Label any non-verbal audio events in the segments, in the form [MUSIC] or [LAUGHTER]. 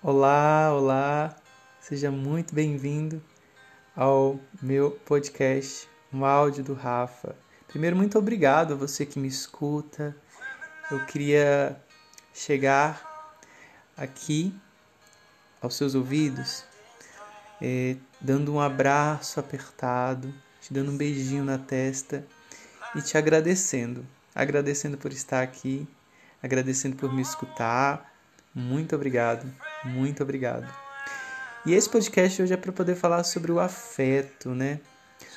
Olá, olá, seja muito bem-vindo ao meu podcast, um áudio do Rafa. Primeiro, muito obrigado a você que me escuta. Eu queria chegar aqui aos seus ouvidos, eh, dando um abraço apertado, te dando um beijinho na testa e te agradecendo. Agradecendo por estar aqui, agradecendo por me escutar. Muito obrigado. Muito obrigado. E esse podcast hoje é para poder falar sobre o afeto, né?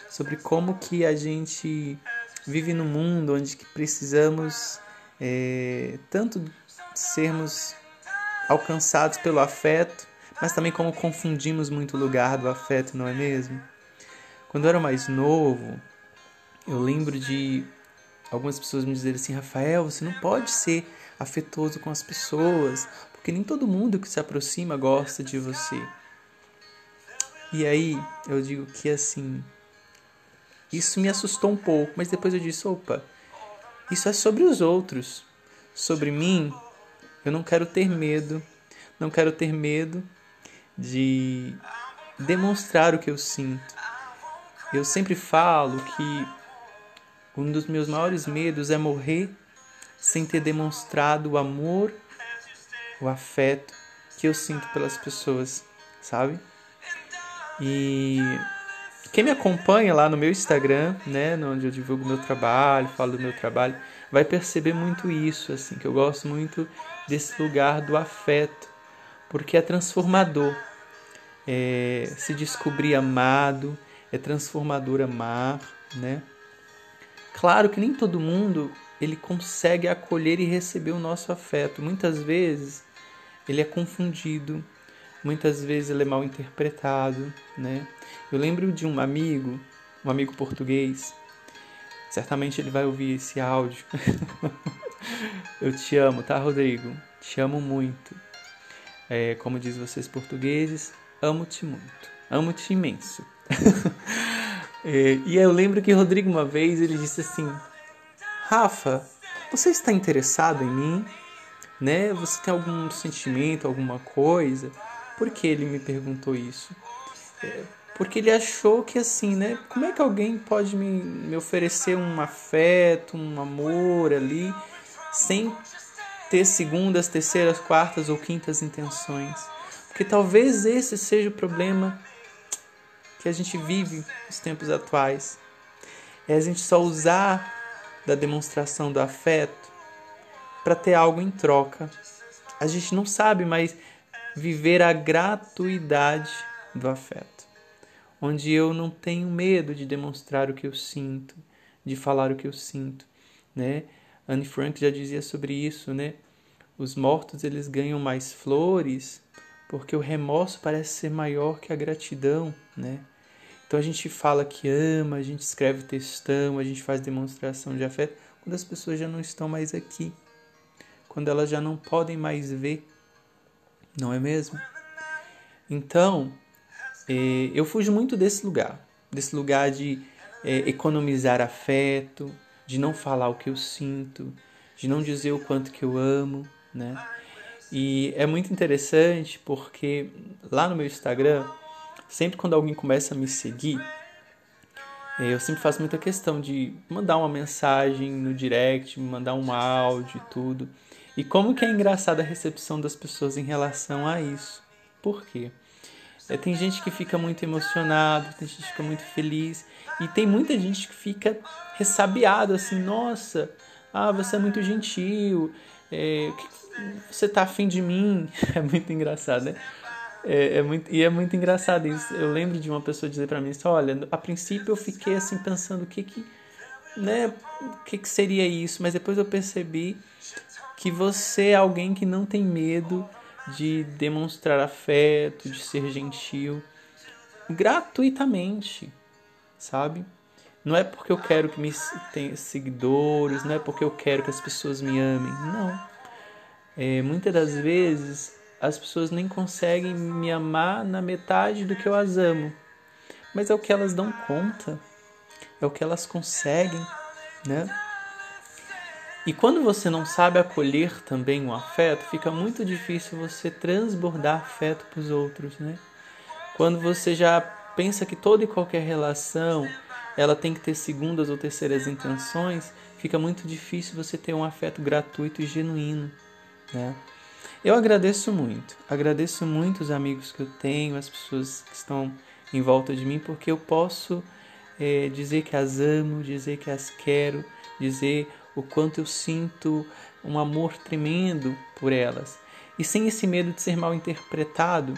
Sobre como que a gente vive num mundo onde precisamos é, tanto sermos alcançados pelo afeto, mas também como confundimos muito o lugar do afeto, não é mesmo? Quando eu era mais novo, eu lembro de algumas pessoas me dizerem assim, Rafael, você não pode ser afetuoso com as pessoas, porque nem todo mundo que se aproxima gosta de você. E aí eu digo que assim, isso me assustou um pouco, mas depois eu disse: opa, isso é sobre os outros. Sobre mim, eu não quero ter medo, não quero ter medo de demonstrar o que eu sinto. Eu sempre falo que um dos meus maiores medos é morrer sem ter demonstrado o amor o afeto que eu sinto pelas pessoas, sabe? E quem me acompanha lá no meu Instagram, né, onde eu divulgo meu trabalho, falo do meu trabalho, vai perceber muito isso, assim, que eu gosto muito desse lugar do afeto, porque é transformador. É, se descobrir amado, é transformador amar, né? Claro que nem todo mundo ele consegue acolher e receber o nosso afeto. Muitas vezes ele é confundido, muitas vezes ele é mal interpretado, né? Eu lembro de um amigo, um amigo português, certamente ele vai ouvir esse áudio. [LAUGHS] Eu te amo, tá, Rodrigo? Te amo muito. É, como diz vocês portugueses, amo-te muito, amo-te imenso. [LAUGHS] é, e eu lembro que Rodrigo uma vez ele disse assim: Rafa, você está interessado em mim? Né? Você tem algum sentimento, alguma coisa? Por que ele me perguntou isso? É, porque ele achou que assim, né? Como é que alguém pode me, me oferecer um afeto, um amor ali, sem ter segundas, terceiras, quartas ou quintas intenções? Porque talvez esse seja o problema que a gente vive nos tempos atuais. É a gente só usar da demonstração do afeto para ter algo em troca. A gente não sabe mais viver a gratuidade do afeto, onde eu não tenho medo de demonstrar o que eu sinto, de falar o que eu sinto, né? Anne Frank já dizia sobre isso, né? Os mortos eles ganham mais flores porque o remorso parece ser maior que a gratidão, né? Então a gente fala que ama, a gente escreve textão, a gente faz demonstração de afeto quando as pessoas já não estão mais aqui quando elas já não podem mais ver, não é mesmo? Então, é, eu fujo muito desse lugar, desse lugar de é, economizar afeto, de não falar o que eu sinto, de não dizer o quanto que eu amo, né? E é muito interessante porque lá no meu Instagram, sempre quando alguém começa a me seguir, é, eu sempre faço muita questão de mandar uma mensagem no direct, mandar um áudio e tudo. E como que é engraçada a recepção das pessoas em relação a isso. Por quê? É, tem gente que fica muito emocionado, tem gente que fica muito feliz e tem muita gente que fica ressabiado assim, nossa, ah, você é muito gentil, é, você tá afim de mim, [LAUGHS] é muito engraçado, né? É, é, muito, e é muito engraçado isso. Eu lembro de uma pessoa dizer para mim assim, olha, a princípio eu fiquei assim pensando o que que, né, o que que seria isso, mas depois eu percebi que você é alguém que não tem medo de demonstrar afeto, de ser gentil gratuitamente, sabe? Não é porque eu quero que me tenha seguidores, não é porque eu quero que as pessoas me amem, não. É, muitas das vezes as pessoas nem conseguem me amar na metade do que eu as amo, mas é o que elas dão conta, é o que elas conseguem, né? E quando você não sabe acolher também o afeto, fica muito difícil você transbordar afeto para os outros, né? Quando você já pensa que toda e qualquer relação ela tem que ter segundas ou terceiras intenções, fica muito difícil você ter um afeto gratuito e genuíno, né? Eu agradeço muito, agradeço muito os amigos que eu tenho, as pessoas que estão em volta de mim, porque eu posso é, dizer que as amo, dizer que as quero, dizer o quanto eu sinto um amor tremendo por elas. E sem esse medo de ser mal interpretado,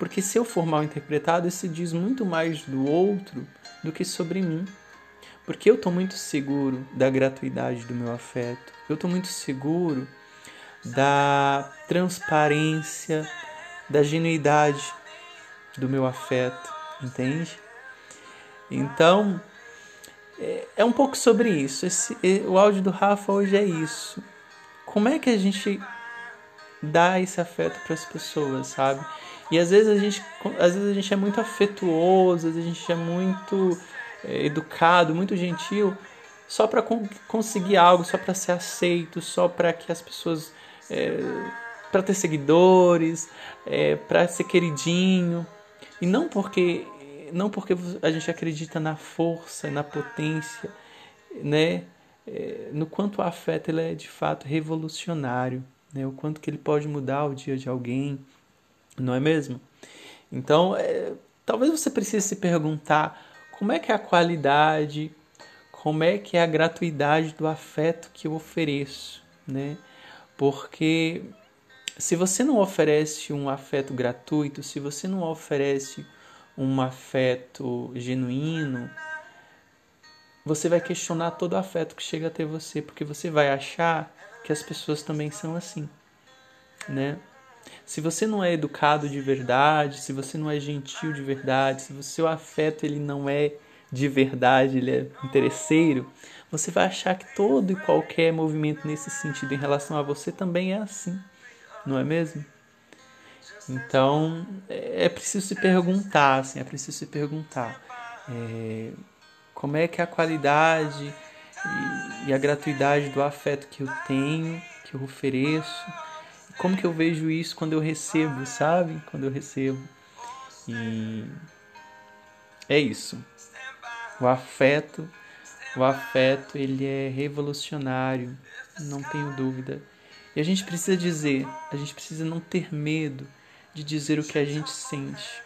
porque se eu for mal interpretado, isso diz muito mais do outro do que sobre mim. Porque eu estou muito seguro da gratuidade do meu afeto, eu estou muito seguro da transparência, da genuidade do meu afeto, entende? Então, é, é um pouco sobre isso. Esse, o áudio do Rafa hoje é isso. Como é que a gente dá esse afeto para as pessoas, sabe? E às vezes a gente, às vezes a gente é muito afetuoso, às vezes a gente é muito é, educado, muito gentil, só para con conseguir algo, só para ser aceito, só para que as pessoas é, para ter seguidores, é, para ser queridinho. E não porque não porque a gente acredita na força, na potência, né? É, no quanto o afeto ele é de fato revolucionário, né? O quanto que ele pode mudar o dia de alguém, não é mesmo? Então, é, talvez você precise se perguntar como é que é a qualidade, como é que é a gratuidade do afeto que eu ofereço, né? Porque se você não oferece um afeto gratuito, se você não oferece um afeto genuíno, você vai questionar todo o afeto que chega até você, porque você vai achar que as pessoas também são assim, né? Se você não é educado de verdade, se você não é gentil de verdade, se o seu afeto ele não é de verdade, ele é interesseiro, você vai achar que todo e qualquer movimento nesse sentido em relação a você também é assim, não é mesmo? Então é, é preciso se perguntar, assim, é preciso se perguntar é, como é que a qualidade e, e a gratuidade do afeto que eu tenho, que eu ofereço, como que eu vejo isso quando eu recebo, sabe? Quando eu recebo. E é isso. O afeto, o afeto, ele é revolucionário, não tenho dúvida. E a gente precisa dizer, a gente precisa não ter medo de dizer o que a gente sente.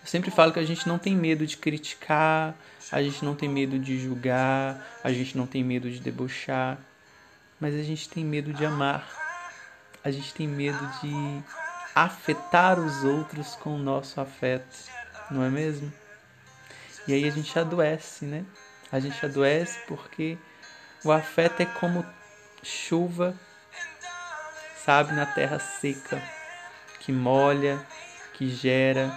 Eu sempre falo que a gente não tem medo de criticar, a gente não tem medo de julgar, a gente não tem medo de debochar, mas a gente tem medo de amar. A gente tem medo de afetar os outros com o nosso afeto, não é mesmo? E aí a gente adoece, né? A gente adoece porque o afeto é como chuva, sabe, na terra seca, que molha, que gera,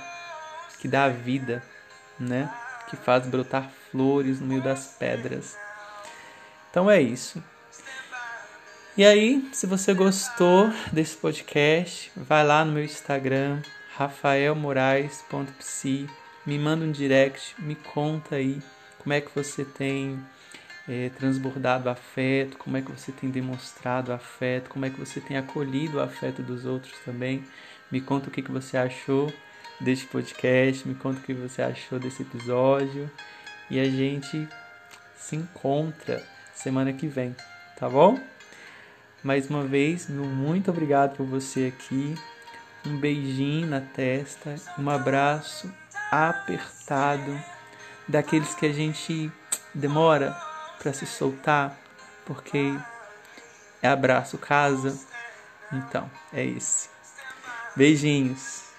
que dá vida, né? Que faz brotar flores no meio das pedras. Então é isso. E aí, se você gostou desse podcast, vai lá no meu Instagram, rafaelmorais.psi me manda um direct, me conta aí como é que você tem é, transbordado afeto, como é que você tem demonstrado afeto, como é que você tem acolhido o afeto dos outros também. Me conta o que, que você achou deste podcast, me conta o que você achou desse episódio e a gente se encontra semana que vem, tá bom? Mais uma vez, muito obrigado por você aqui. Um beijinho na testa, um abraço apertado, daqueles que a gente demora para se soltar, porque é abraço casa. Então, é esse. Beijinhos.